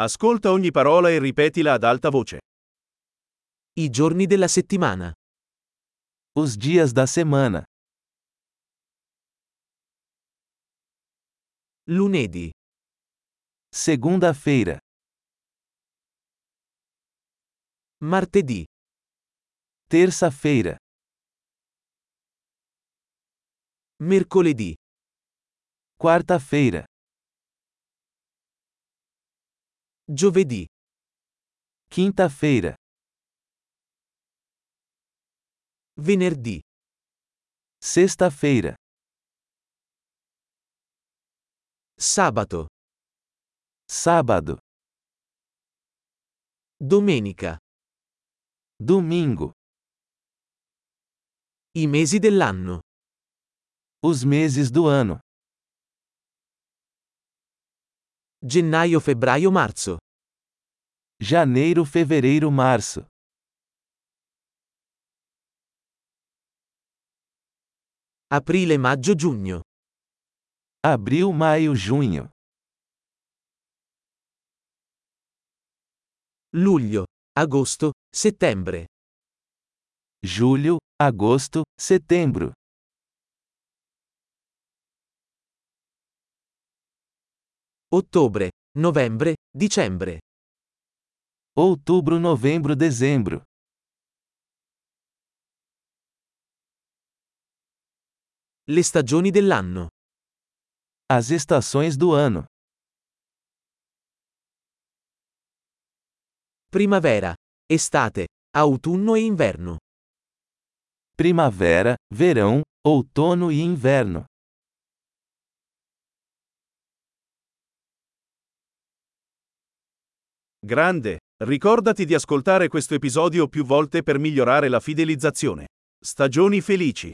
Ascolta ogni parola e ripetila ad alta voce. I giorni della settimana. Os dias da semana: Lunedì, segunda-feira, martedì, terça-feira, mercoledì, quarta-feira, giovedì, quinta-feira, venerdì, sexta-feira, sabato, sábado, domenica. domingo. I mesi dell'anno. Os meses do ano: Gennaio, febbraio, marzo. janeiro, fevereiro, março, Aprile, maggio, giugno. abril, maio, junho, Luglio, agosto, settembre. julho, agosto, setembro, Ottobre, novembre, dicembre. outubro, novembro, dezembro. Le stagioni dell'anno. As estações do ano: Primavera, estate, autunno e inverno. primavera, verão, outono e inverno. Grande! Ricordati di ascoltare questo episodio più volte per migliorare la fidelizzazione. Stagioni felici!